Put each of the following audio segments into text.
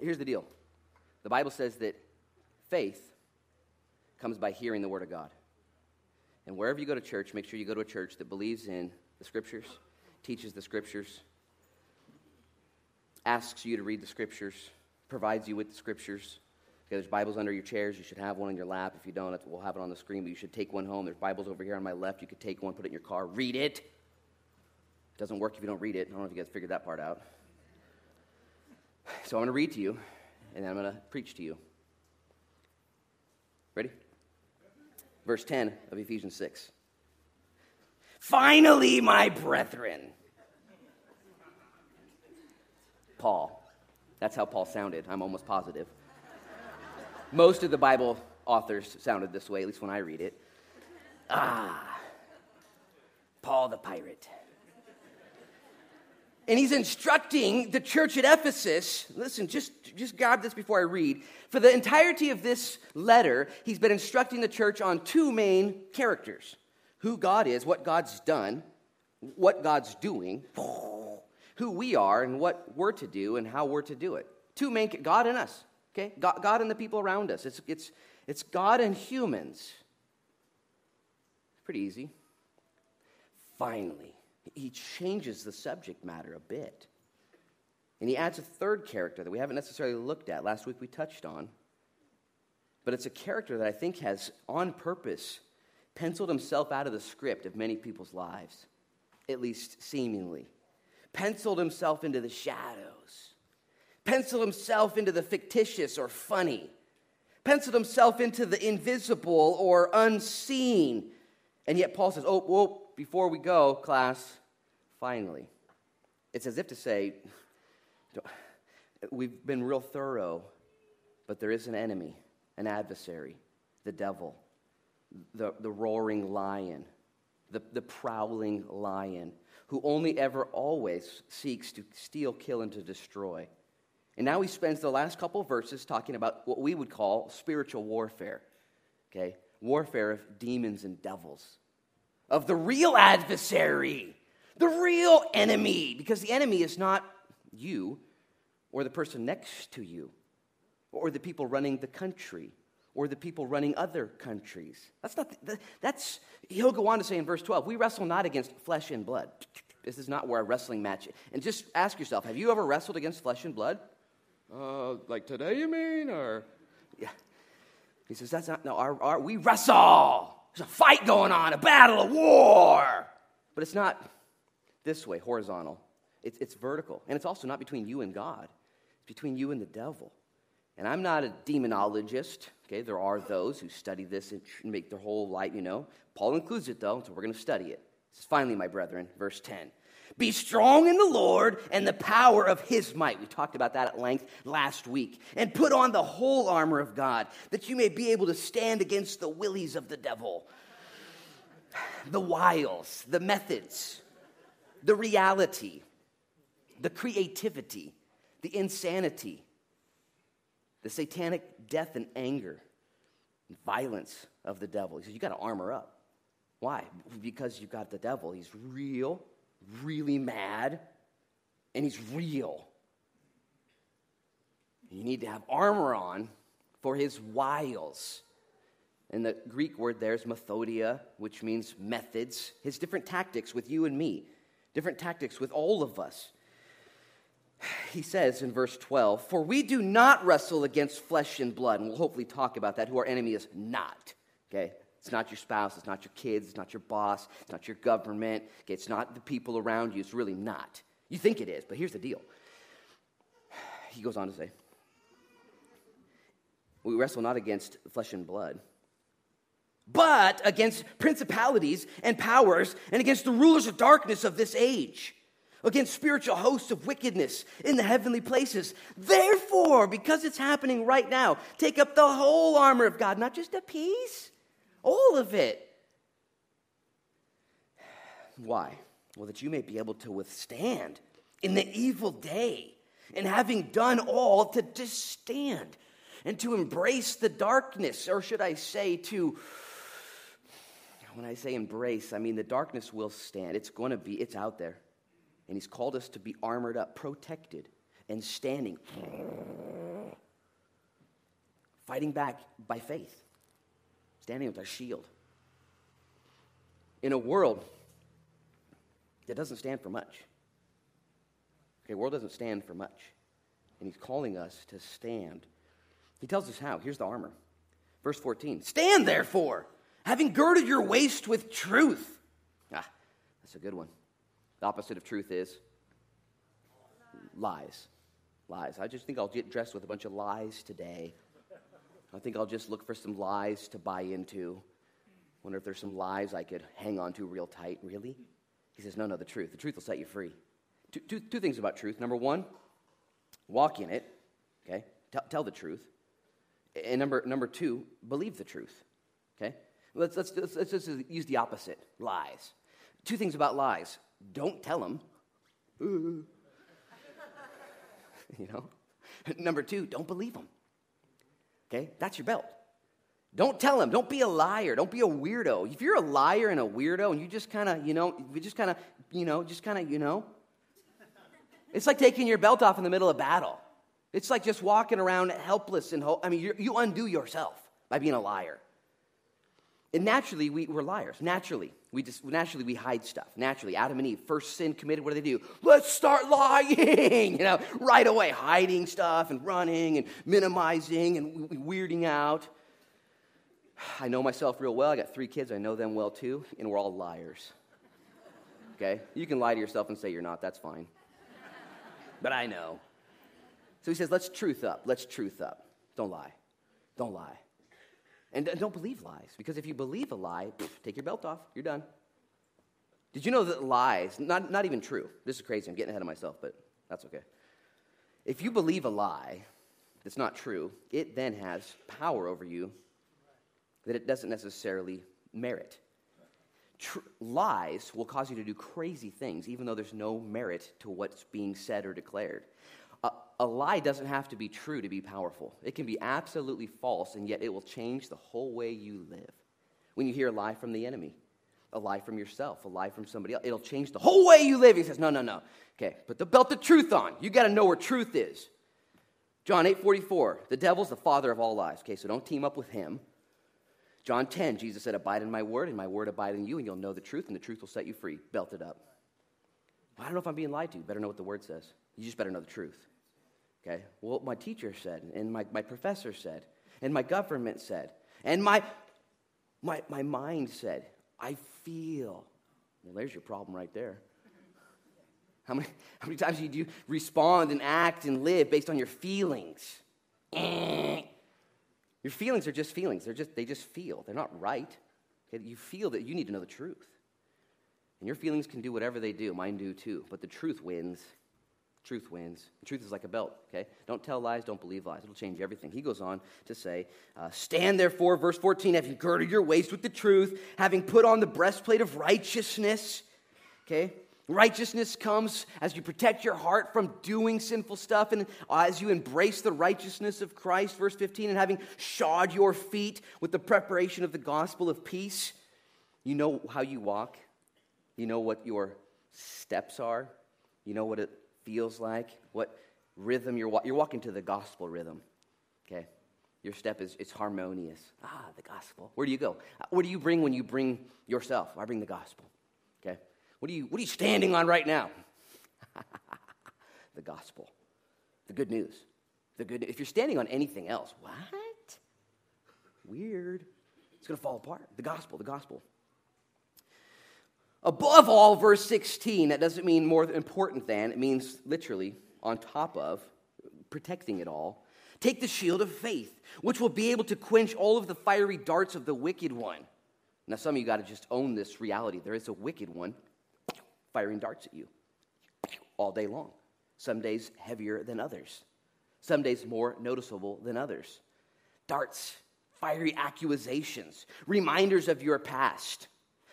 here's the deal the Bible says that faith comes by hearing the Word of God. And wherever you go to church, make sure you go to a church that believes in the Scriptures, teaches the Scriptures, asks you to read the Scriptures, provides you with the Scriptures. Okay, there's Bibles under your chairs. You should have one in your lap. If you don't, we'll have it on the screen, but you should take one home. There's Bibles over here on my left. You could take one, put it in your car, read it. It doesn't work if you don't read it. I don't know if you guys figured that part out. So I'm going to read to you, and then I'm going to preach to you. Ready? Verse 10 of Ephesians 6. Finally, my brethren. Paul. That's how Paul sounded. I'm almost positive. Most of the Bible authors sounded this way, at least when I read it. Ah, Paul the pirate. And he's instructing the church at Ephesus. Listen, just, just grab this before I read. For the entirety of this letter, he's been instructing the church on two main characters who God is, what God's done, what God's doing, who we are, and what we're to do, and how we're to do it. Two main, God and us. Okay? God, God and the people around us. It's, it's, it's God and humans. Pretty easy. Finally, he changes the subject matter a bit. And he adds a third character that we haven't necessarily looked at. Last week we touched on. But it's a character that I think has, on purpose, penciled himself out of the script of many people's lives, at least seemingly. Penciled himself into the shadows penciled himself into the fictitious or funny, penciled himself into the invisible or unseen. And yet Paul says, Oh, whoa, before we go, class, finally. It's as if to say, We've been real thorough, but there is an enemy, an adversary, the devil, the, the roaring lion, the, the prowling lion, who only ever always seeks to steal, kill, and to destroy. And now he spends the last couple verses talking about what we would call spiritual warfare. Okay? Warfare of demons and devils, of the real adversary, the real enemy, because the enemy is not you or the person next to you or the people running the country or the people running other countries. That's not, the, that's, he'll go on to say in verse 12, we wrestle not against flesh and blood. This is not where a wrestling match is. And just ask yourself, have you ever wrestled against flesh and blood? Uh, like today, you mean? Or, yeah. He says, that's not, no, our, our, we wrestle. There's a fight going on, a battle, a war. But it's not this way, horizontal. It's, it's vertical. And it's also not between you and God, it's between you and the devil. And I'm not a demonologist. Okay, there are those who study this and make their whole life, you know. Paul includes it though, so we're going to study it. This is finally, my brethren, verse 10. Be strong in the Lord and the power of his might. We talked about that at length last week. And put on the whole armor of God that you may be able to stand against the willies of the devil, the wiles, the methods, the reality, the creativity, the insanity, the satanic death and anger and violence of the devil. He says, You got to armor up. Why? Because you've got the devil. He's real really mad and he's real. You need to have armor on for his wiles. And the Greek word there is methodeia, which means methods, his different tactics with you and me, different tactics with all of us. He says in verse 12, For we do not wrestle against flesh and blood. And we'll hopefully talk about that, who our enemy is not. Okay? It's not your spouse, it's not your kids, it's not your boss, it's not your government, okay, it's not the people around you, it's really not. You think it is, but here's the deal. He goes on to say, We wrestle not against flesh and blood, but against principalities and powers and against the rulers of darkness of this age, against spiritual hosts of wickedness in the heavenly places. Therefore, because it's happening right now, take up the whole armor of God, not just a piece all of it. Why? Well, that you may be able to withstand in the evil day, and having done all, to stand and to embrace the darkness, or should I say, to when I say embrace, I mean the darkness will stand. It's going to be, it's out there. And He's called us to be armored up, protected, and standing fighting back by faith, standing with our shield. In a world that doesn't stand for much. Okay, world doesn't stand for much. And he's calling us to stand. He tells us how. Here's the armor. Verse 14 Stand therefore, having girded your waist with truth. Ah, that's a good one. The opposite of truth is lies. Lies. I just think I'll get dressed with a bunch of lies today. I think I'll just look for some lies to buy into. Wonder if there's some lies I could hang on to real tight. Really? He says, No, no, the truth. The truth will set you free. Two, two, two things about truth. Number one, walk in it, okay? Tell, tell the truth. And number, number two, believe the truth, okay? Let's, let's, let's, let's just use the opposite lies. Two things about lies don't tell them. you know? Number two, don't believe them. Okay? That's your belt. Don't tell him. Don't be a liar. Don't be a weirdo. If you're a liar and a weirdo and you just kind of, you know, you just kind of, you know, just kind of, you know, it's like taking your belt off in the middle of battle. It's like just walking around helpless and ho- I mean, you undo yourself by being a liar. And naturally, we, we're liars. Naturally, we just naturally we hide stuff. Naturally, Adam and Eve, first sin committed. What do they do? Let's start lying. You know, right away, hiding stuff and running and minimizing and weirding out. I know myself real well. I got three kids. I know them well too, and we're all liars. Okay, you can lie to yourself and say you're not. That's fine. But I know. So he says, let's truth up. Let's truth up. Don't lie. Don't lie. And don't believe lies, because if you believe a lie, take your belt off. You're done. Did you know that lies, not, not even true, this is crazy, I'm getting ahead of myself, but that's okay. If you believe a lie that's not true, it then has power over you that it doesn't necessarily merit. Tr- lies will cause you to do crazy things, even though there's no merit to what's being said or declared. A, a lie doesn't have to be true to be powerful. It can be absolutely false, and yet it will change the whole way you live. When you hear a lie from the enemy, a lie from yourself, a lie from somebody else, it'll change the whole way you live. He says, No, no, no. Okay, put the belt of truth on. You got to know where truth is. John 8 44, the devil's the father of all lies. Okay, so don't team up with him. John 10, Jesus said, Abide in my word, and my word abide in you, and you'll know the truth, and the truth will set you free. Belt it up. I don't know if I'm being lied to. You better know what the word says. You just better know the truth. Okay? Well, my teacher said, and my, my professor said, and my government said, and my, my, my mind said, I feel. Well, there's your problem right there. How many, how many times do you respond and act and live based on your feelings? Your feelings are just feelings. They're just, they just feel. They're not right. Okay? You feel that you need to know the truth. And your feelings can do whatever they do. Mine do too. But the truth wins. Truth wins. Truth is like a belt, okay? Don't tell lies, don't believe lies. It'll change everything. He goes on to say, uh, Stand therefore, verse 14, having girded your waist with the truth, having put on the breastplate of righteousness, okay? Righteousness comes as you protect your heart from doing sinful stuff and as you embrace the righteousness of Christ, verse 15, and having shod your feet with the preparation of the gospel of peace. You know how you walk, you know what your steps are, you know what it feels like, what rhythm you're, you're walking to the gospel rhythm, okay? Your step is it's harmonious. Ah, the gospel. Where do you go? What do you bring when you bring yourself? I bring the gospel. Okay? What are you, what are you standing on right now? the gospel, the good news. The good, if you're standing on anything else, what? Weird. It's going to fall apart. The gospel, the gospel. Above all, verse 16, that doesn't mean more important than, it means literally on top of, protecting it all. Take the shield of faith, which will be able to quench all of the fiery darts of the wicked one. Now, some of you got to just own this reality. There is a wicked one firing darts at you all day long. Some days heavier than others, some days more noticeable than others. Darts, fiery accusations, reminders of your past,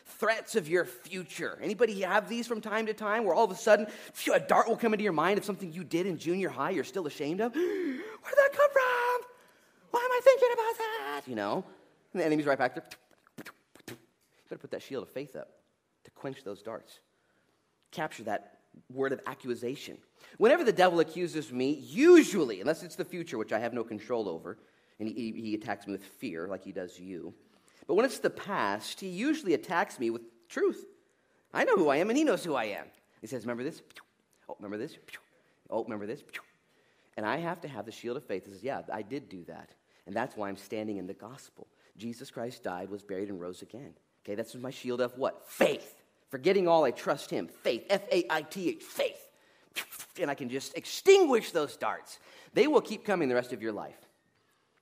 threats of your future. Anybody have these from time to time where all of a sudden phew, a dart will come into your mind of something you did in junior high you're still ashamed of? Where'd that come from? Why am I thinking about that? You know? And the enemy's right back there. You better put that shield of faith up to quench those darts capture that word of accusation. Whenever the devil accuses me, usually, unless it's the future, which I have no control over, and he, he attacks me with fear, like he does you. But when it's the past, he usually attacks me with truth. I know who I am, and he knows who I am. He says, Remember this? Oh, remember this? Oh, remember this? And I have to have the shield of faith that says, Yeah, I did do that. And that's why I'm standing in the gospel. Jesus Christ died, was buried, and rose again. Okay, that's my shield of what? Faith. Forgetting all, I trust him. Faith. F A I T H. Faith. And I can just extinguish those darts. They will keep coming the rest of your life.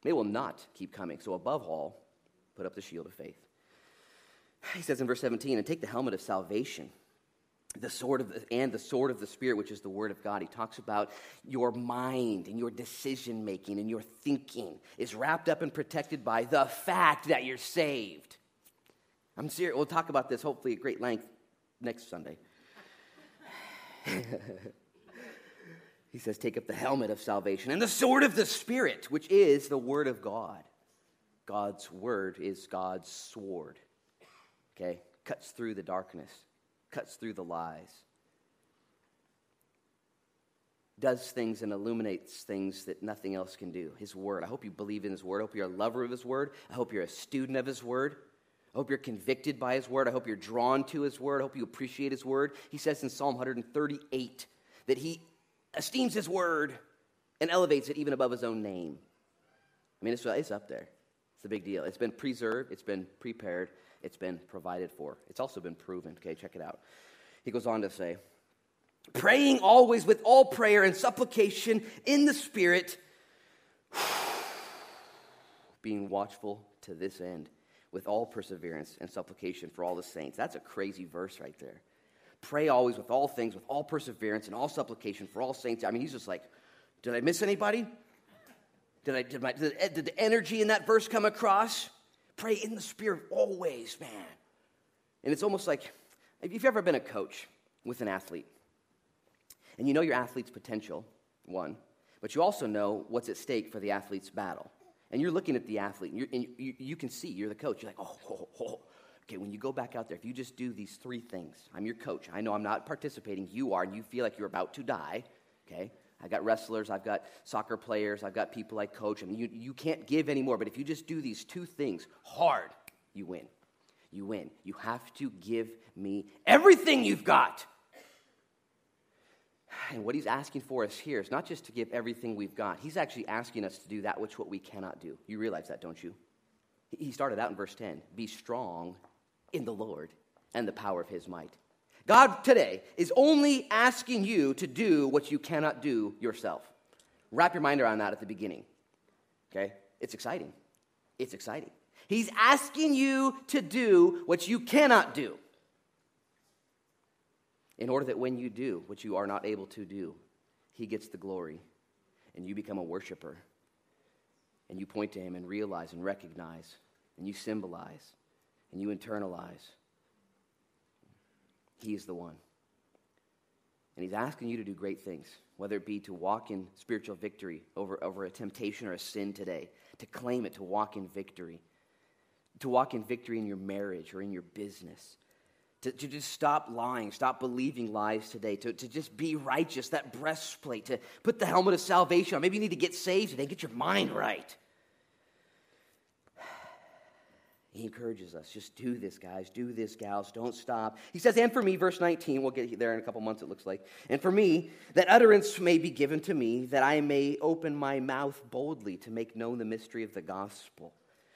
They will not keep coming. So, above all, put up the shield of faith. He says in verse 17, and take the helmet of salvation the sword of the, and the sword of the spirit which is the word of god. He talks about your mind and your decision making and your thinking is wrapped up and protected by the fact that you're saved. I'm serious we'll talk about this hopefully at great length next sunday. He says take up the helmet of salvation and the sword of the spirit which is the word of god god's word is god's sword okay cuts through the darkness cuts through the lies, does things and illuminates things that nothing else can do. His word. I hope you believe in His word. I hope you're a lover of His word. I hope you're a student of His word. I hope you're convicted by His word. I hope you're drawn to His word. I hope you appreciate His word. He says in Psalm 138 that He esteems His word and elevates it even above His own name. I mean, it's, it's up there. It's a big deal. It's been preserved, it's been prepared, it's been provided for. It's also been proven. Okay, check it out. He goes on to say, praying always with all prayer and supplication in the Spirit, being watchful to this end with all perseverance and supplication for all the saints. That's a crazy verse right there. Pray always with all things, with all perseverance and all supplication for all saints. I mean, he's just like, did I miss anybody? Did, I, did, my, did, eh, did the energy in that verse come across? Pray in the Spirit always, man. And it's almost like if you've ever been a coach with an athlete, and you know your athlete's potential, one, but you also know what's at stake for the athlete's battle. And you're looking at the athlete, and, and you, you, can see, you're the coach. You're like, oh, oh, oh, oh, okay, when you go back out there, if you just do these three things, I'm your coach. I know I'm not participating, you are, and you feel like you're about to die, okay? I got wrestlers, I've got soccer players, I've got people I coach. I mean, you, you can't give anymore, but if you just do these two things hard, you win. You win. You have to give me everything you've got. And what he's asking for us here is not just to give everything we've got, he's actually asking us to do that which what we cannot do. You realize that, don't you? He started out in verse 10 be strong in the Lord and the power of his might. God today is only asking you to do what you cannot do yourself. Wrap your mind around that at the beginning. Okay? It's exciting. It's exciting. He's asking you to do what you cannot do. In order that when you do what you are not able to do, He gets the glory and you become a worshiper. And you point to Him and realize and recognize and you symbolize and you internalize he is the one. And He's asking you to do great things, whether it be to walk in spiritual victory over, over a temptation or a sin today, to claim it, to walk in victory, to walk in victory in your marriage or in your business. To, to just stop lying, stop believing lies today, to, to just be righteous, that breastplate, to put the helmet of salvation on. Maybe you need to get saved today, get your mind right. He encourages us just do this, guys. Do this, gals. Don't stop. He says, and for me, verse 19, we'll get there in a couple months, it looks like. And for me, that utterance may be given to me, that I may open my mouth boldly to make known the mystery of the gospel,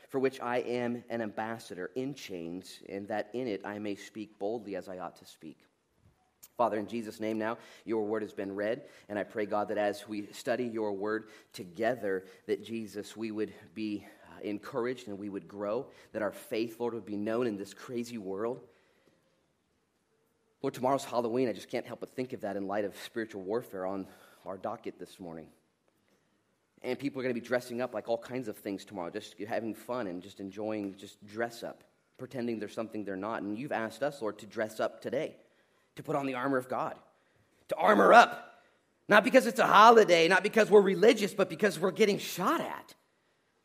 for which I am an ambassador in chains, and that in it I may speak boldly as I ought to speak. Father, in Jesus' name now, your word has been read, and I pray, God, that as we study your word together, that Jesus, we would be Uh, encouraged and we would grow, that our faith, Lord, would be known in this crazy world. Lord, tomorrow's Halloween. I just can't help but think of that in light of spiritual warfare on our docket this morning. And people are going to be dressing up like all kinds of things tomorrow, just having fun and just enjoying just dress up, pretending there's something they're not. And you've asked us, Lord, to dress up today, to put on the armor of God, to armor up. Not because it's a holiday, not because we're religious, but because we're getting shot at.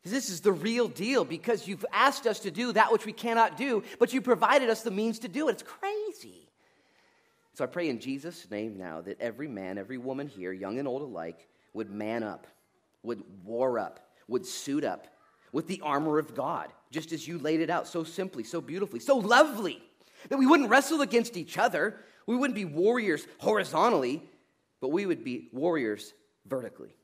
This is the real deal because you've asked us to do that which we cannot do, but you provided us the means to do it. It's crazy. So I pray in Jesus' name now that every man, every woman here, young and old alike, would man up, would war up, would suit up with the armor of God, just as you laid it out so simply, so beautifully, so lovely, that we wouldn't wrestle against each other. We wouldn't be warriors horizontally, but we would be warriors vertically.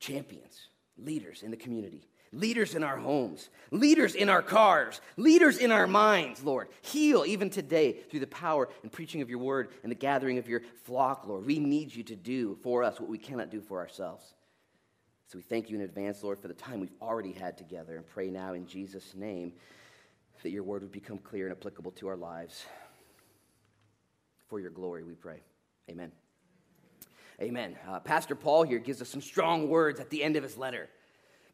Champions, leaders in the community, leaders in our homes, leaders in our cars, leaders in our minds, Lord. Heal even today through the power and preaching of your word and the gathering of your flock, Lord. We need you to do for us what we cannot do for ourselves. So we thank you in advance, Lord, for the time we've already had together and pray now in Jesus' name that your word would become clear and applicable to our lives. For your glory, we pray. Amen. Amen. Uh, Pastor Paul here gives us some strong words at the end of his letter.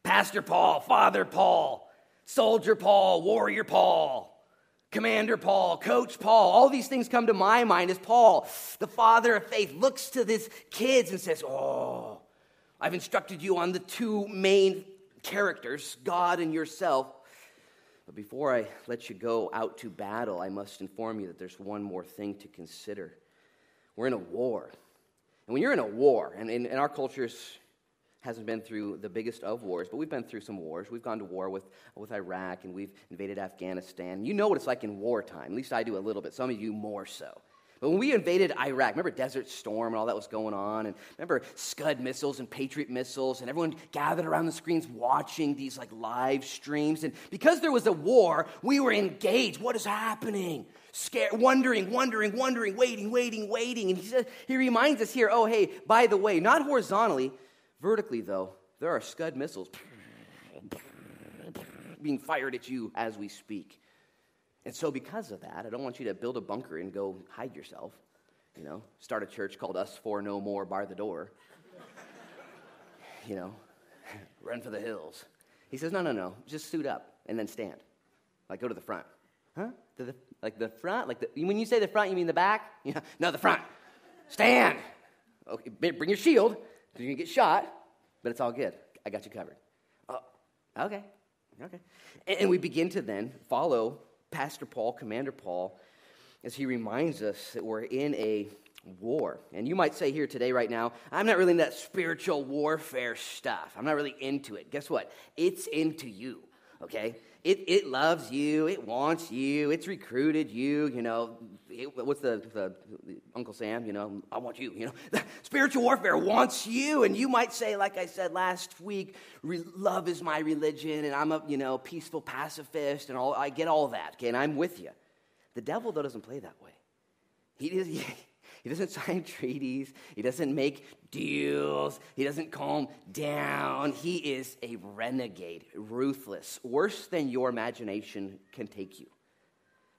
Pastor Paul, Father Paul, Soldier Paul, Warrior Paul, Commander Paul, Coach Paul, all these things come to my mind as Paul, the father of faith, looks to his kids and says, Oh, I've instructed you on the two main characters, God and yourself. But before I let you go out to battle, I must inform you that there's one more thing to consider. We're in a war. And when you're in a war, and in, in our cultures, hasn't been through the biggest of wars, but we've been through some wars. We've gone to war with, with Iraq and we've invaded Afghanistan. You know what it's like in wartime. At least I do a little bit. Some of you more so. But when we invaded Iraq, remember Desert Storm and all that was going on? And remember Scud missiles and Patriot missiles, and everyone gathered around the screens watching these like live streams. And because there was a war, we were engaged. What is happening? Scared, wondering, wondering, wondering, waiting, waiting, waiting. And he says, he reminds us here, oh, hey, by the way, not horizontally, Vertically, though, there are Scud missiles being fired at you as we speak. And so, because of that, I don't want you to build a bunker and go hide yourself. You know, start a church called Us For No More, Bar the Door. you know, run for the hills. He says, no, no, no, just suit up and then stand. Like, go to the front. Huh? To the, like the front? Like the, when you say the front, you mean the back? Yeah. No, the front. Stand. Okay, bring your shield. You're going to get shot, but it's all good. I got you covered. Oh, okay. Okay. And we begin to then follow Pastor Paul, Commander Paul, as he reminds us that we're in a war. And you might say here today, right now, I'm not really into that spiritual warfare stuff. I'm not really into it. Guess what? It's into you, okay? It, it loves you. It wants you. It's recruited you. You know, it, what's the, the, Uncle Sam? You know, I want you. You know, spiritual warfare wants you. And you might say, like I said last week, love is my religion, and I'm a you know peaceful pacifist, and all. I get all that. Okay, and I'm with you. The devil though doesn't play that way. He, he, he doesn't sign treaties. He doesn't make deals. He doesn't calm down. He is a renegade, ruthless, worse than your imagination can take you.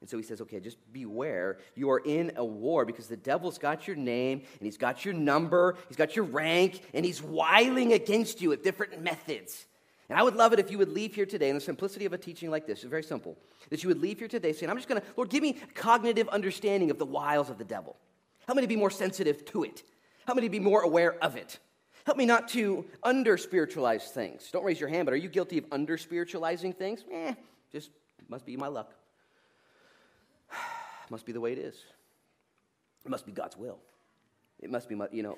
And so he says, okay, just beware. You are in a war because the devil's got your name and he's got your number, he's got your rank, and he's wiling against you with different methods. And I would love it if you would leave here today in the simplicity of a teaching like this. It's very simple. That you would leave here today saying, I'm just going to, Lord, give me cognitive understanding of the wiles of the devil. Help me to be more sensitive to it. Help me to be more aware of it. Help me not to under spiritualize things. Don't raise your hand, but are you guilty of under spiritualizing things? Eh, just must be my luck. must be the way it is. It must be God's will. It must be, my, you know,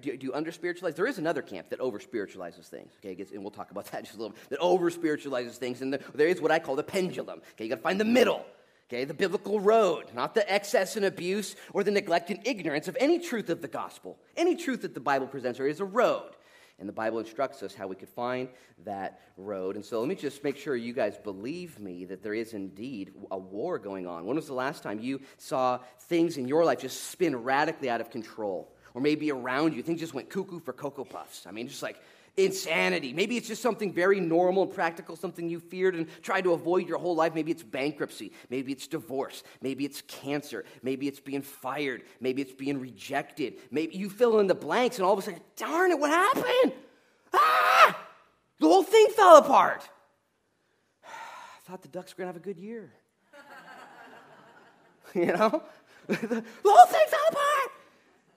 do, do you under spiritualize? There is another camp that over spiritualizes things. Okay, and we'll talk about that just a little bit. That over spiritualizes things, and the, there is what I call the pendulum. Okay, you got to find the middle. Okay, the biblical road, not the excess and abuse or the neglect and ignorance of any truth of the gospel. Any truth that the Bible presents is a road. And the Bible instructs us how we could find that road. And so let me just make sure you guys believe me that there is indeed a war going on. When was the last time you saw things in your life just spin radically out of control? Or maybe around you, things just went cuckoo for Cocoa Puffs. I mean, just like insanity. Maybe it's just something very normal and practical, something you feared and tried to avoid your whole life. Maybe it's bankruptcy. Maybe it's divorce. Maybe it's cancer. Maybe it's being fired. Maybe it's being rejected. Maybe you fill in the blanks and all of a sudden, darn it, what happened? Ah! The whole thing fell apart. I thought the Ducks were going to have a good year. you know? the whole thing fell apart.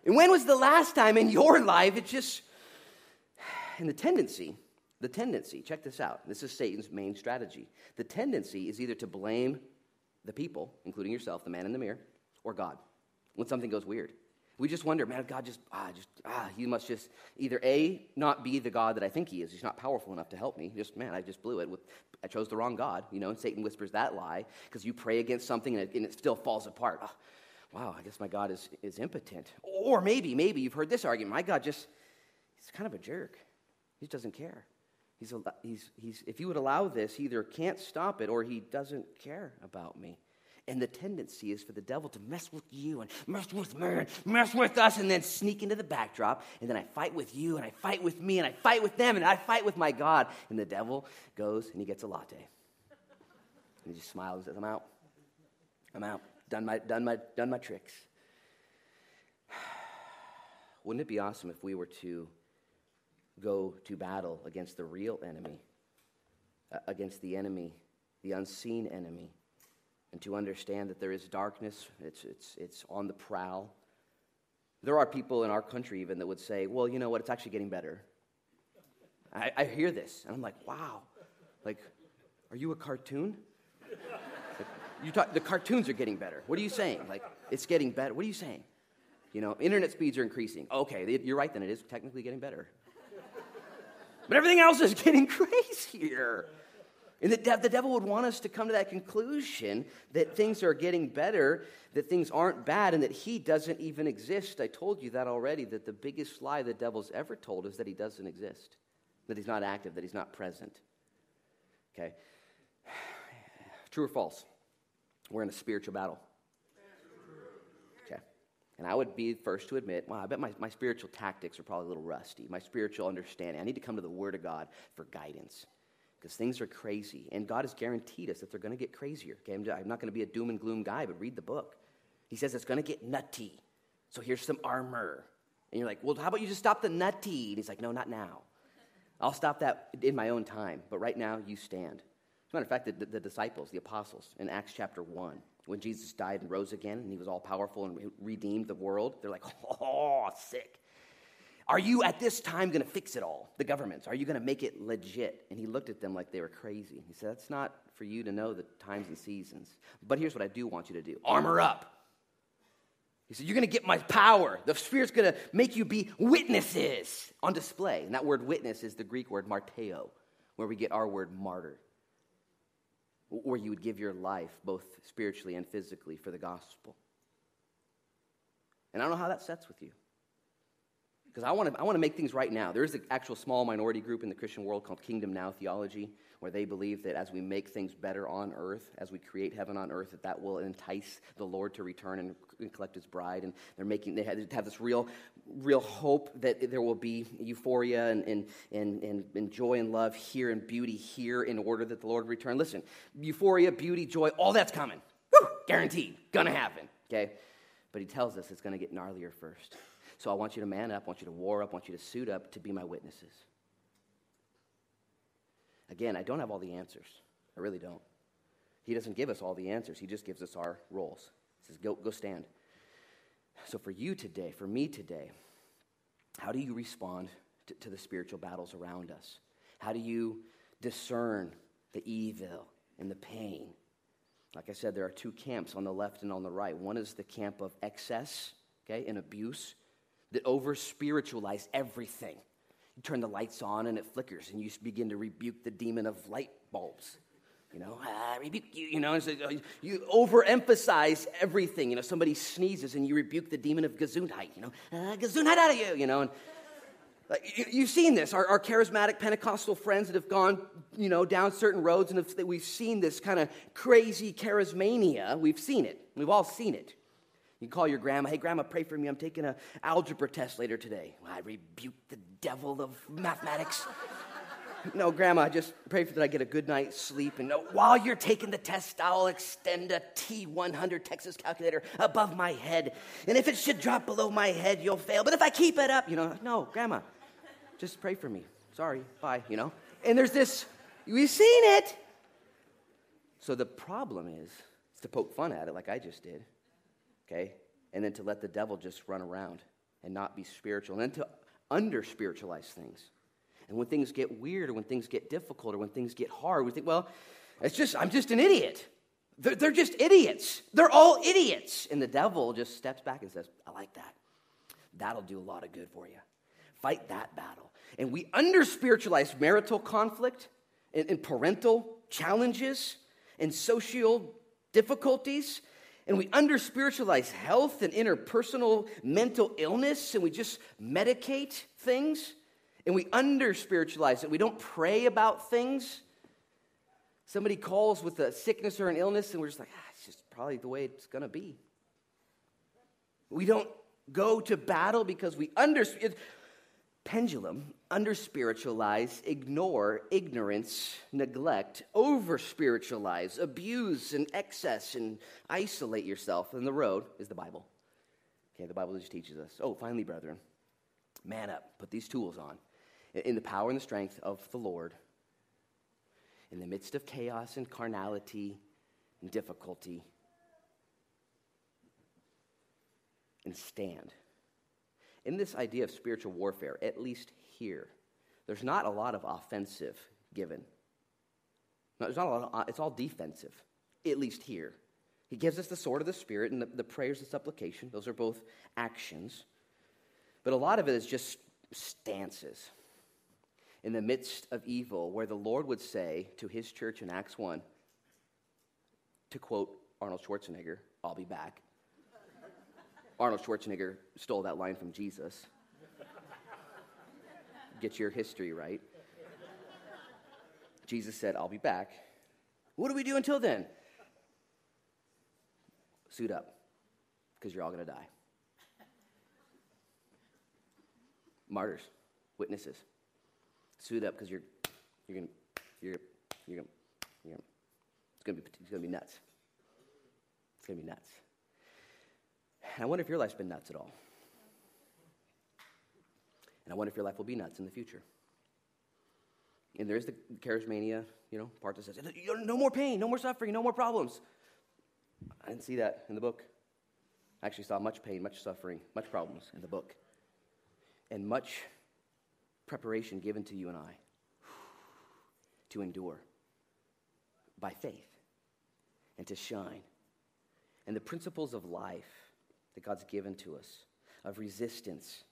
And when was the last time in your life it just and the tendency, the tendency, check this out. This is Satan's main strategy. The tendency is either to blame the people, including yourself, the man in the mirror, or God, when something goes weird. We just wonder, man, God just, ah, just, ah, he must just either A, not be the God that I think he is. He's not powerful enough to help me. Just, man, I just blew it. With, I chose the wrong God, you know, and Satan whispers that lie because you pray against something and it, and it still falls apart. Oh, wow, I guess my God is, is impotent. Or maybe, maybe you've heard this argument. My God just, he's kind of a jerk. He doesn't care. He's, he's, he's, if you would allow this, he either can't stop it or he doesn't care about me. And the tendency is for the devil to mess with you and mess with me and mess with us and then sneak into the backdrop. And then I fight with you and I fight with me and I fight with them and I fight with my God. And the devil goes and he gets a latte. And he just smiles and says, I'm out. I'm out. Done my, done my, done my tricks. Wouldn't it be awesome if we were to go to battle against the real enemy, uh, against the enemy, the unseen enemy? and to understand that there is darkness, it's, it's, it's on the prowl. There are people in our country even that would say, well, you know what, it's actually getting better. I, I hear this, and I'm like, wow. Like, are you a cartoon? Like, you talk, the cartoons are getting better. What are you saying? Like, it's getting better. What are you saying? You know, internet speeds are increasing. Okay, you're right then, it is technically getting better. But everything else is getting crazier. And the, de- the devil would want us to come to that conclusion that things are getting better, that things aren't bad, and that he doesn't even exist. I told you that already, that the biggest lie the devil's ever told is that he doesn't exist, that he's not active, that he's not present. Okay? True or false? We're in a spiritual battle. And I would be the first to admit, well, I bet my, my spiritual tactics are probably a little rusty. My spiritual understanding. I need to come to the Word of God for guidance because things are crazy. And God has guaranteed us that they're going to get crazier. Okay? I'm, not going to be a doom and gloom guy, but read the book. He says it's going to get nutty. So here's some armor. And you're like, well, how about you just stop the nutty? And he's like, no, not now. I'll stop that in my own time, but right now you stand. As a matter of fact, the, the disciples, the apostles, in Acts chapter 1, when Jesus died and rose again and he was all powerful and redeemed the world, they're like, oh, sick. Are you at this time going to fix it all? The governments. Are you going to make it legit? And he looked at them like they were crazy. He said, That's not for you to know the times and seasons. But here's what I do want you to do armor up. He said, You're going to get my power. The Spirit's going to make you be witnesses on display. And that word witness is the Greek word marteo, where we get our word martyr, where you would give your life, both spiritually and physically, for the gospel. And I don't know how that sets with you because I want to I want to make things right now. There is an actual small minority group in the Christian world called Kingdom Now Theology, where they believe that as we make things better on earth, as we create heaven on earth, that that will entice the Lord to return and, collect His bride. And they're making they have, this real real hope that there will be euphoria and, and, and, and, and joy and love here and beauty here in order that the Lord return. Listen, euphoria, beauty, joy, all that's coming. Woo! Guaranteed, gonna happen. Okay, but He tells us it's gonna get gnarlier first. So I want you to man up, I want you to war up, I want you to suit up to be my witnesses. Again, I don't have all the answers. I really don't. He doesn't give us all the answers, He just gives us our roles. He says, Go, go stand. So for you today, for me today, how do you respond to, to the spiritual battles around us? How do you discern the evil and the pain? Like I said, there are two camps on the left and on the right. One is the camp of excess, okay, and abuse, that over spiritualize everything. You turn the lights on and it flickers, and you begin to rebuke the demon of light bulbs. You know, ah, rebuke you, you know, so you overemphasize everything. You know, somebody sneezes and you rebuke the demon of Gesundheit, you know, ah, Gesundheit out of you, you know. And, like, you've seen this. Our, our, charismatic Pentecostal friends that have gone, you know, down certain roads, and have, we've seen this kind of crazy charismania. We've seen it. We've all seen it. You call your grandma, hey, grandma, pray for me. I'm taking an algebra test later today. I rebuke the devil of mathematics. no, grandma, just pray for that I get a good night's sleep. And while you're taking the test, I'll extend a T100 Texas calculator above my head. And if it should drop below my head, you'll fail. But if I keep it up, you know, no, grandma, just pray for me. Sorry, bye, you know. And there's this, we've seen it. So the problem is to poke fun at it like I just did okay? And then to let the devil just run around and not be spiritual, and then to under spiritualize things. And when things get weird, or when things get difficult, or when things get hard, we think, well, it's just, I'm just an idiot. They're, they're just idiots. They're all idiots. And the devil just steps back and says, I like that. That'll do a lot of good for you. Fight that battle. And we under spiritualize marital conflict and, and parental challenges and social difficulties. And we under spiritualize health and interpersonal mental illness, and we just medicate things. And we under spiritualize it. We don't pray about things. Somebody calls with a sickness or an illness, and we're just like, ah, it's just probably the way it's to be. We don't go to battle because we under pendulum, under spiritualize, ignore, ignorance, neglect, over spiritualize, abuse, and excess, and isolate yourself. And the road is the Bible. Okay, the Bible just teaches us. Oh, finally, brethren, man up, put these tools on. In the power and the strength of the Lord, in the midst of chaos and carnality and difficulty, and stand in this idea of spiritual warfare, at least here, there's not a lot of offensive given. No, there's not a lot of, uh, it's all defensive, at least here. He gives us the sword of the Spirit and the, the prayers of supplication. Those are both actions. But a lot of it is just stances in the midst of evil, where the Lord would say to his church in Acts 1, to quote Arnold Schwarzenegger, I'll be back. Arnold Schwarzenegger stole that line from Jesus. Get your history right. Jesus said, I'll be back. What do we do until then? Suit up, because you're all going to die. Martyrs, witnesses, suit up because you're, you're going to, you're, you're going to, you're it's going to be, it's going to be nuts. It's going to be nuts. And I wonder if your life's been nuts at all. And I wonder if your life will be nuts in the future. And there's the charismania, you know, part that says, no more pain, no more suffering, no more problems. I didn't see that in the book. I actually saw much pain, much suffering, much problems in the book. And much preparation given to you and I to endure by faith and to shine. And the principles of life that God's given to us of resistance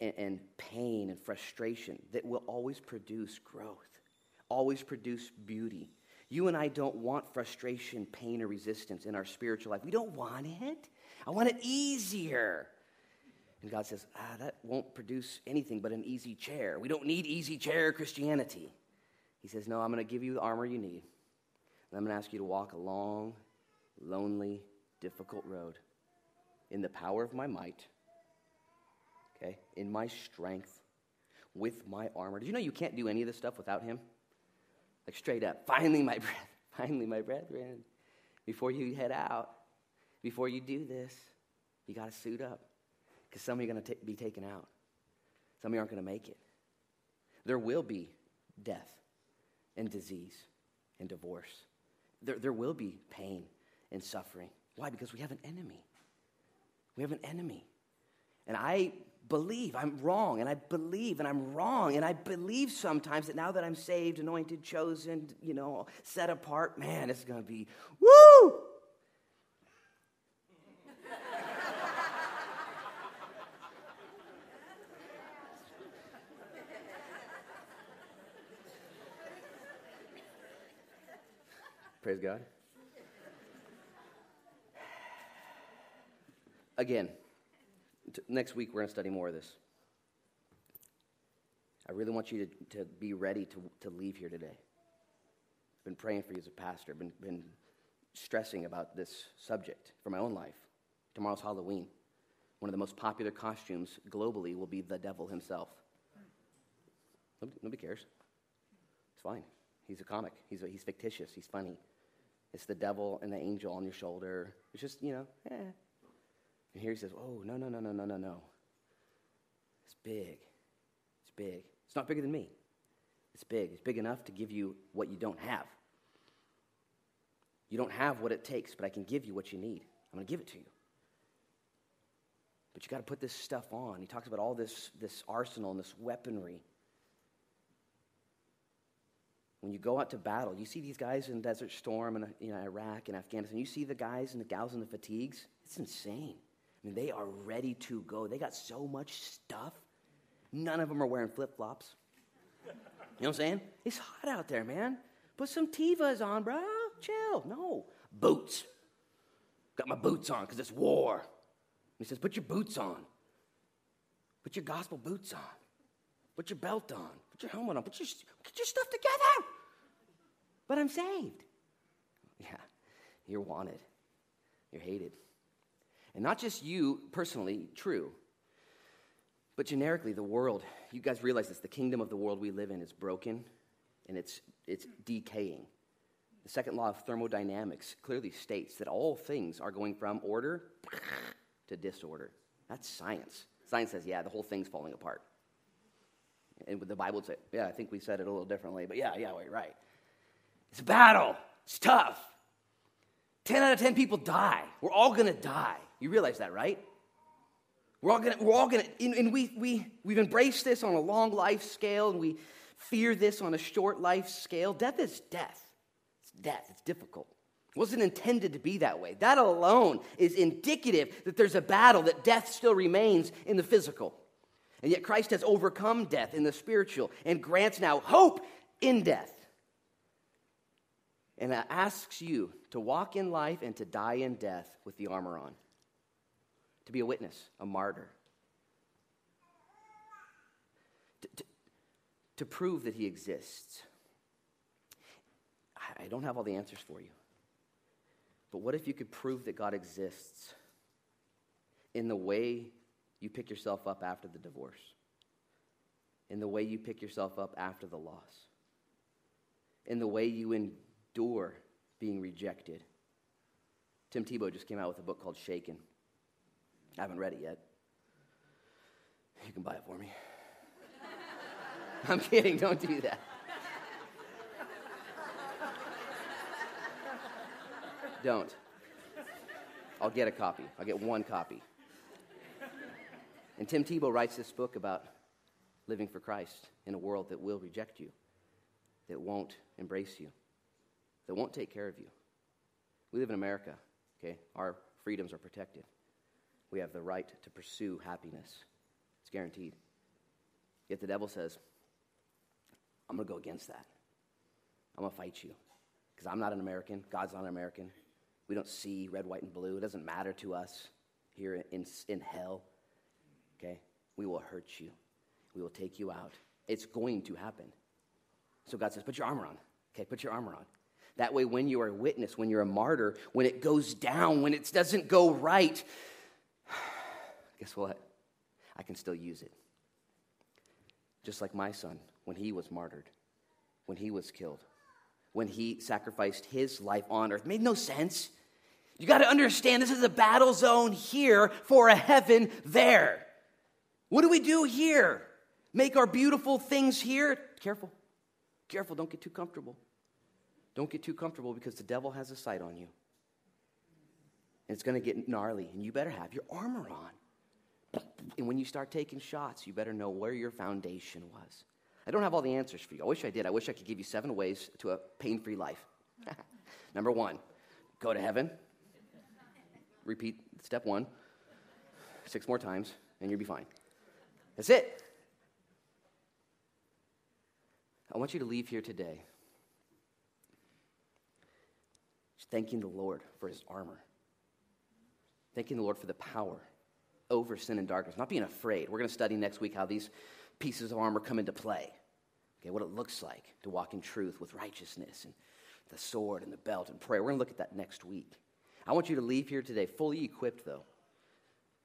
and, and pain and frustration that will always produce growth, always produce beauty. You and I don't want frustration, pain, or resistance in our spiritual life. We don't want it. I want it easier. And God says, ah, that won't produce anything but an easy chair. We don't need easy chair Christianity. He says, no, I'm going to give you the armor you need. And I'm going to ask you to walk a long, lonely, difficult road in the power of my might, okay, in my strength, with my armor. Did you know you can't do any of this stuff without him? Like straight up, finally, my breath, finally, my brethren, before you head out, before you do this, you got to suit up because some of you are going to be taken out. Some of you aren't going to make it. There will be death and disease and divorce. There, there will be pain and suffering. Why? Because we have an enemy. We have an enemy. And I believe I'm wrong, and I believe, and I'm wrong, and I believe sometimes that now that I'm saved, anointed, chosen, you know, set apart, man, it's going to be woo! Praise God. Again, t- next week we're going to study more of this. I really want you to, to be ready to, to leave here today. I've been praying for you as a pastor, been, been stressing about this subject for my own life. Tomorrow's Halloween. One of the most popular costumes globally will be the devil himself. Nobody, nobody cares. It's fine. He's a comic. He's, a, he's fictitious. He's funny. It's the devil and the angel on your shoulder. It's just, you know, eh, and here he says, Oh, no, no, no, no, no, no, no. It's big. It's big. It's not bigger than me. It's big. It's big enough to give you what you don't have. You don't have what it takes, but I can give you what you need. I'm going to give it to you. But you got to put this stuff on. He talks about all this, this arsenal and this weaponry. When you go out to battle, you see these guys in Desert Storm and you know, Iraq and Afghanistan. You see the guys and the gals in the fatigues. It's insane They are ready to go. They got so much stuff. None of them are wearing flip flops. You know what I'm saying? It's hot out there, man. Put some Tevas on, bro. Chill. No. Boots. Got my boots on because it's war. He says, Put your boots on. Put your gospel boots on. Put your belt on. Put your helmet on. Put your, get your stuff together. But I'm saved. Yeah, you're wanted. You're hated. And not just you personally, true, but generically, the world. You guys realize this the kingdom of the world we live in is broken and it's, it's decaying. The second law of thermodynamics clearly states that all things are going from order to disorder. That's science. Science says, yeah, the whole thing's falling apart. And with the Bible say, yeah, I think we said it a little differently, but yeah, yeah, wait, right. It's a battle. It's tough. 10 out of 10 people die. We're all going to die. You realize that, right? We're all to, we're all going to, and we, we, we've embraced this on a long life scale, and we fear this on a short life scale. Death is death. It's death. It's difficult. It wasn't intended to be that way. That alone is indicative that there's a battle, that death still remains in the physical. And yet Christ has overcome death in the spiritual and grants now hope in death. And asks you to walk in life and to die in death with the armor on, to be a witness, a martyr, to, to, to prove that he exists. I don't have all the answers for you. But what if you could prove that God exists in the way you pick yourself up after the divorce, in the way you pick yourself up after the loss, in the way you endure being rejected? Tim Tebow just came out with a book called Shaken. I haven't read it yet. You can buy it for me. I'm kidding, don't do that. Don't. I'll get a copy. I'll get one copy. And Tim Tebow writes this book about living for Christ in a world that will reject you, that won't embrace you, that won't take care of you. We live in America, okay? Our freedoms are protected. We have the right to pursue happiness, it's guaranteed. Yet the devil says, I'm going to go against that. I'm going to fight you because I'm not an American. God's not an American. We don't see red, white, and blue. It doesn't matter to us here in, in hell. Okay? We will hurt you, we will take you out. It's going to happen. So God says, Put your armor on. Okay, put your armor on. That way, when you are a witness, when you're a martyr, when it goes down, when it doesn't go right, guess what? I can still use it. Just like my son, when he was martyred, when he was killed, when he sacrificed his life on earth. Made no sense. You got to understand this is a battle zone here for a heaven there. What do we do here? Make our beautiful things here? Careful. Careful, don't get too comfortable. Don't get too comfortable because the devil has a sight on you. And it's going to get gnarly, and you better have your armor on. And when you start taking shots, you better know where your foundation was. I don't have all the answers for you. I wish I did. I wish I could give you seven ways to a pain free life. Number one, go to heaven. Repeat step one six more times, and you'll be fine. That's it. I want you to leave here today thanking the Lord for his armor, thanking the Lord for the power over sin and darkness, not being afraid. We're going to study next week how these pieces of armor come into play. Okay, what it looks like to walk in truth with righteousness and the sword and the belt and prayer. We're going to look at that next week. I want you to leave here today fully equipped, though,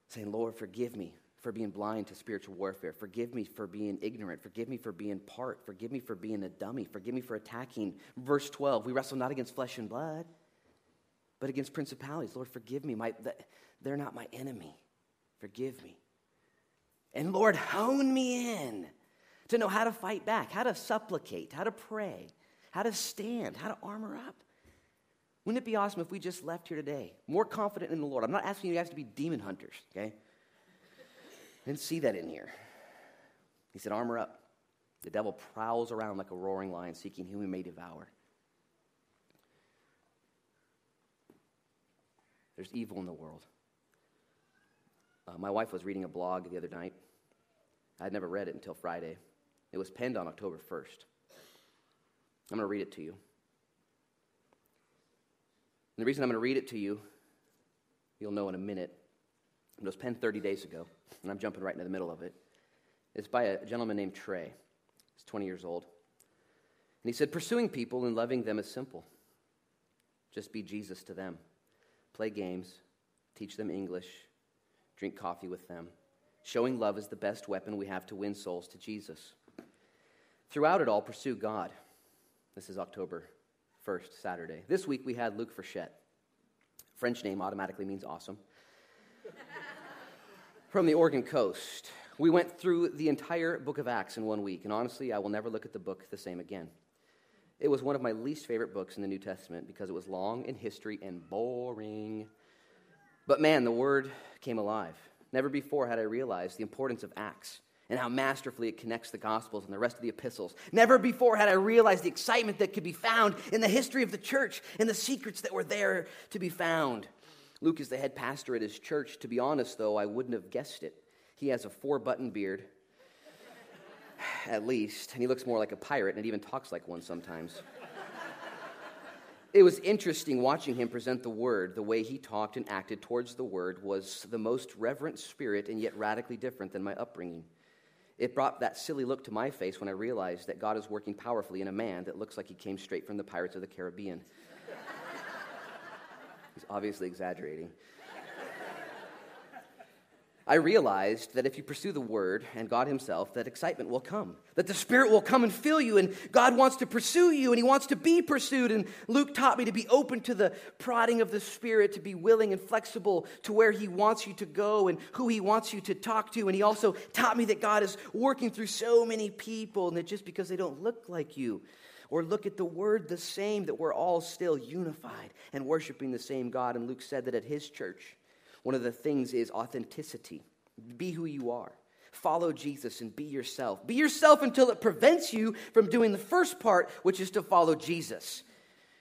saying, Lord, forgive me for being blind to spiritual warfare. Forgive me for being ignorant. Forgive me for being part. Forgive me for being a dummy. Forgive me for attacking. Verse 12 We wrestle not against flesh and blood, but against principalities. Lord, forgive me. My, they're not my enemy. Forgive me. And Lord, hone me in to know how to fight back, how to supplicate, how to pray, how to stand, how to armor up. Wouldn't it be awesome if we just left here today more confident in the Lord? I'm not asking you guys to be demon hunters, okay? I didn't see that in here. He said, Armor up. The devil prowls around like a roaring lion, seeking whom he may devour. There's evil in the world. Uh, my wife was reading a blog the other night. I'd never read it until Friday. It was penned on October 1st. I'm going to read it to you. And the reason I'm going to read it to you, you'll know in a minute. It was penned 30 days ago, and I'm jumping right into the middle of it. It's by a gentleman named Trey. He's 20 years old. And he said, Pursuing people and loving them is simple. Just be Jesus to them. Play games, teach them English, drink coffee with them. Showing love is the best weapon we have to win souls to Jesus. Throughout it all, pursue God. This is October 1st, Saturday. This week we had Luc Frechette. French name automatically means awesome. From the Oregon coast. We went through the entire book of Acts in one week, and honestly, I will never look at the book the same again. It was one of my least favorite books in the New Testament because it was long in history and boring. But man, the word came alive. Never before had I realized the importance of Acts and how masterfully it connects the Gospels and the rest of the epistles. Never before had I realized the excitement that could be found in the history of the church and the secrets that were there to be found. Luke is the head pastor at his church. To be honest, though, I wouldn't have guessed it. He has a four button beard, at least, and he looks more like a pirate and even talks like one sometimes. It was interesting watching him present the word. The way he talked and acted towards the word was the most reverent spirit and yet radically different than my upbringing. It brought that silly look to my face when I realized that God is working powerfully in a man that looks like he came straight from the Pirates of the Caribbean. He's obviously exaggerating. I realized that if you pursue the word and God Himself, that excitement will come. That the Spirit will come and fill you, and God wants to pursue you, and He wants to be pursued. And Luke taught me to be open to the prodding of the Spirit, to be willing and flexible to where He wants you to go and who He wants you to talk to. And He also taught me that God is working through so many people, and that just because they don't look like you, or look at the word the same, that we're all still unified and worshiping the same God. And Luke said that at his church, one of the things is authenticity. Be who you are. Follow Jesus and be yourself. Be yourself until it prevents you from doing the first part, which is to follow Jesus.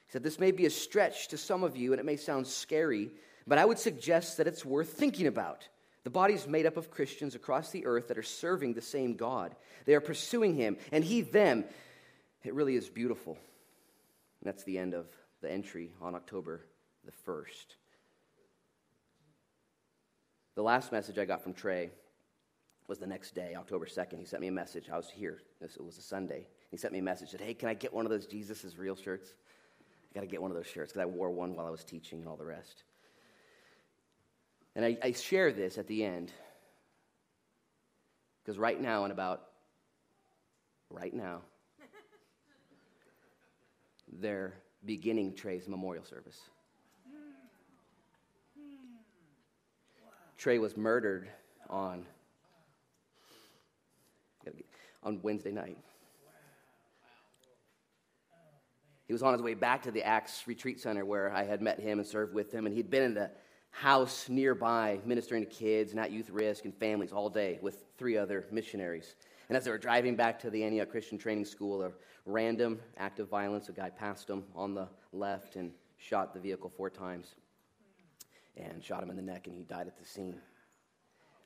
He said, This may be a stretch to some of you and it may sound scary, but I would suggest that it's worth thinking about. The body is made up of Christians across the earth that are serving the same God. They are pursuing Him, and He them. It really is beautiful. And that's the end of the entry on October the 1st. The last message I got from Trey was the next day, October 2nd. He sent me a message. I was here. It was a Sunday. He sent me a message. Said, "Hey, can I get one of those Jesus is real shirts? I got to get one of those shirts because I wore one while I was teaching and all the rest." And I, I share this at the end because right now, and about right now, they're beginning Trey's memorial service. Trey was murdered on, on Wednesday night. He was on his way back to the Acts Retreat Center where I had met him and served with him, and he'd been in the house nearby ministering to kids and at youth risk and families all day with three other missionaries. And as they were driving back to the Antioch Christian Training School, a random act of violence, a guy passed him on the left and shot the vehicle four times and shot him in the neck, and he died at the scene.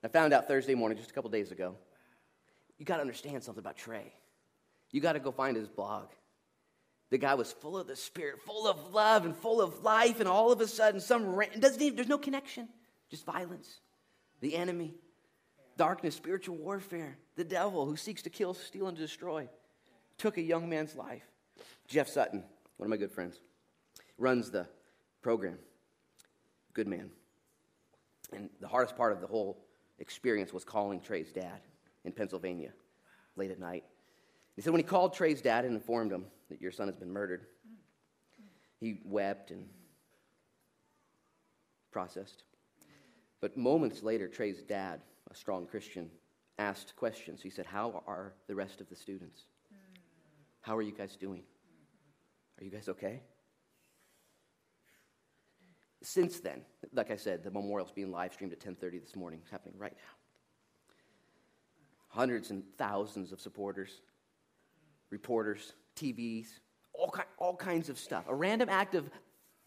I found out Thursday morning, just a couple days ago, you got to understand something about Trey. You got to go find his blog. The guy was full of the Spirit, full of love and full of life, and all of a sudden, some doesn't even, there's no connection, just violence, the enemy, darkness, spiritual warfare, the devil who seeks to kill, steal, and destroy, took a young man's life. Jeff Sutton, one of my good friends, runs the program good man. And the hardest part of the whole experience was calling Trey's dad in Pennsylvania late at night. He said when he called Trey's dad and informed him that your son has been murdered, he wept and processed. But moments later, Trey's dad, a strong Christian, asked questions. He said, How are the rest of the students? How are you guys doing? Are you guys okay? Since then, like I said, the memorial's being live streamed at 10:30 this morning. It's happening right now. Hundreds and thousands of supporters, reporters, TVs, all, all kinds of stuff. A random act of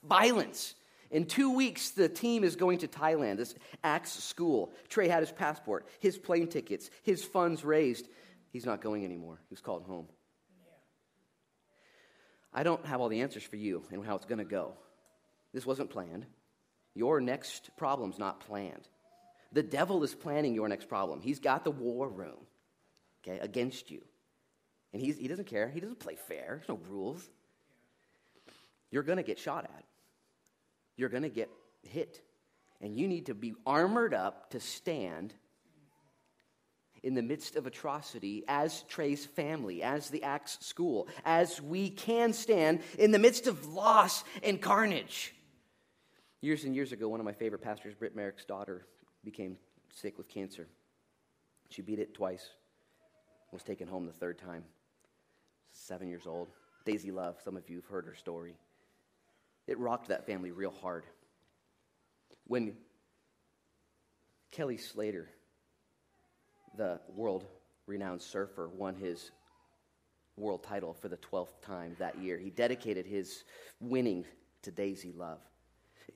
violence In two weeks, the team is going to Thailand, this Acts school. Trey had his passport, his plane tickets, his funds raised. He's not going anymore. He was called home. I don't have all the answers for you and how it's going to go. This wasn't planned. Your next problem's not planned. The devil is planning your next problem. He's got the war room, okay, against you. And he's, he doesn't care. He doesn't play fair. There's no rules. You're going to get shot at. You're going to get hit. And you need to be armored up to stand in the midst of atrocity as Trey's family, as the Acts school, as we can stand in the midst of loss and carnage. Years and years ago, one of my favorite pastors, Britt Merrick's daughter, became sick with cancer. She beat it twice, was taken home the third time. Seven years old. Daisy Love, some of you have heard her story. It rocked that family real hard. When Kelly Slater, the world renowned surfer, won his world title for the 12th time that year, he dedicated his winning to Daisy Love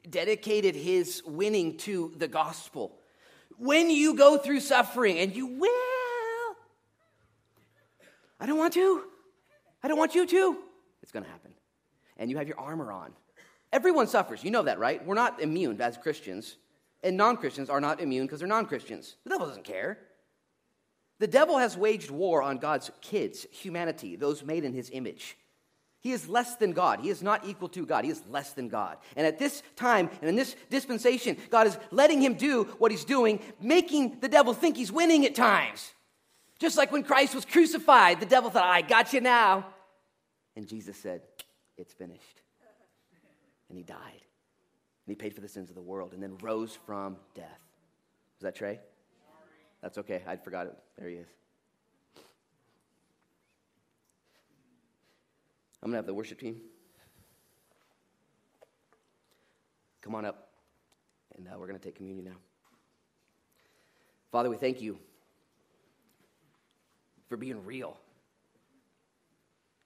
dedicated his winning to the gospel. When you go through suffering, and you will, I don't want to, I don't want you to, it's going to happen. And you have your armor on. Everyone suffers. You know that, right? We're not immune as Christians. And non Christians are not immune because they're non Christians. The devil doesn't care. The devil has waged war on God's kids, humanity, those made in his image. He is less than God. He is not equal to God. He is less than God. And at this time and in this dispensation, God is letting him do what he's doing, making the devil think he's winning at times. Just like when Christ was crucified, the devil thought, I got you now. And Jesus said, It's finished. And he died. And he paid for the sins of the world and then rose from death. Was that Trey? That's okay. I'd forgot it. There he is. I'm going to have the worship team. Come on up, and uh, we're going to take communion now. Father, we thank you for being real.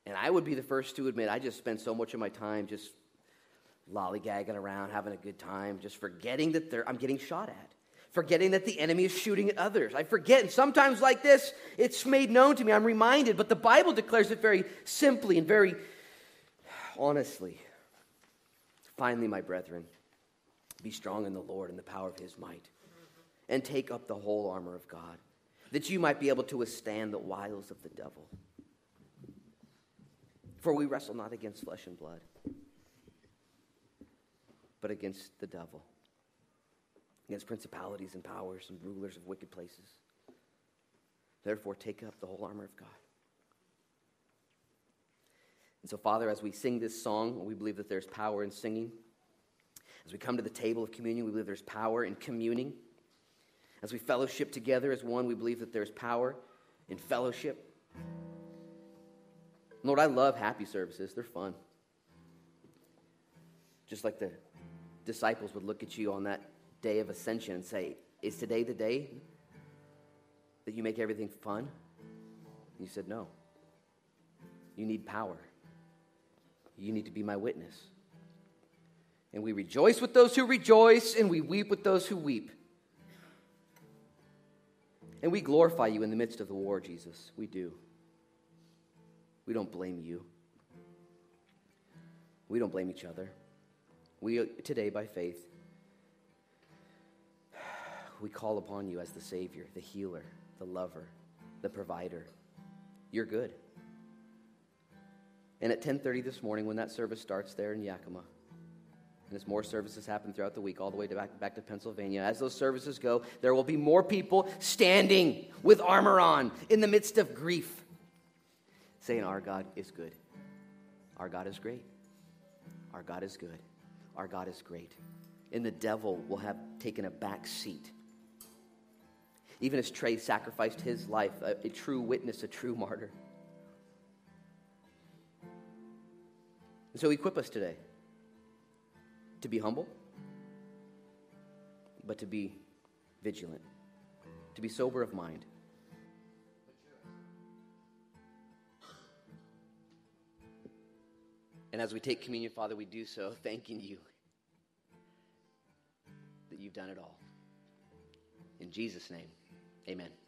And I would be the first to admit I just spend so much of my time just lollygagging around, having a good time, just forgetting that I'm getting shot at, forgetting that the enemy is shooting at others. I forget, and sometimes like this, it's made known to me. I'm reminded, but the Bible declares it very simply and very honestly. Finally, my brethren, be strong in the Lord and the power of his might, and take up the whole armor of God, that you might be able to withstand the wiles of the devil. For we wrestle not against flesh and blood, but against the devil against principalities and powers and rulers of wicked places. Therefore, take up the whole armor of God. And so, Father, as we sing this song, we believe that there's power in singing. As we come to the table of communion, we believe there's power in communing. As we fellowship together as one, we believe that there's power in fellowship. Lord, I love happy services, they're fun. Just like the disciples would look at you on that day of ascension and say, Is today the day that you make everything fun? And you said, No. You need power. You need to be my witness. And we rejoice with those who rejoice, and we weep with those who weep. And we glorify you in the midst of the war, Jesus. We do. We don't blame you. We don't blame each other. We, today, by faith, we call upon you as the Savior, the healer, the lover, the provider. You're good. And at 10:30 this morning, when that service starts there in Yakima, and as more services happen throughout the week, all the way to back, back to Pennsylvania, as those services go, there will be more people standing with armor on in the midst of grief, saying, Our God is good. Our God is great. Our God is good. Our God is great. And the devil will have taken a back seat. Even as Trey sacrificed his life, a, a true witness, a true martyr. And so equip us today to be humble, but to be vigilant, to be sober of mind. And as we take communion, Father, we do so thanking you that you've done it all. In Jesus' name, amen.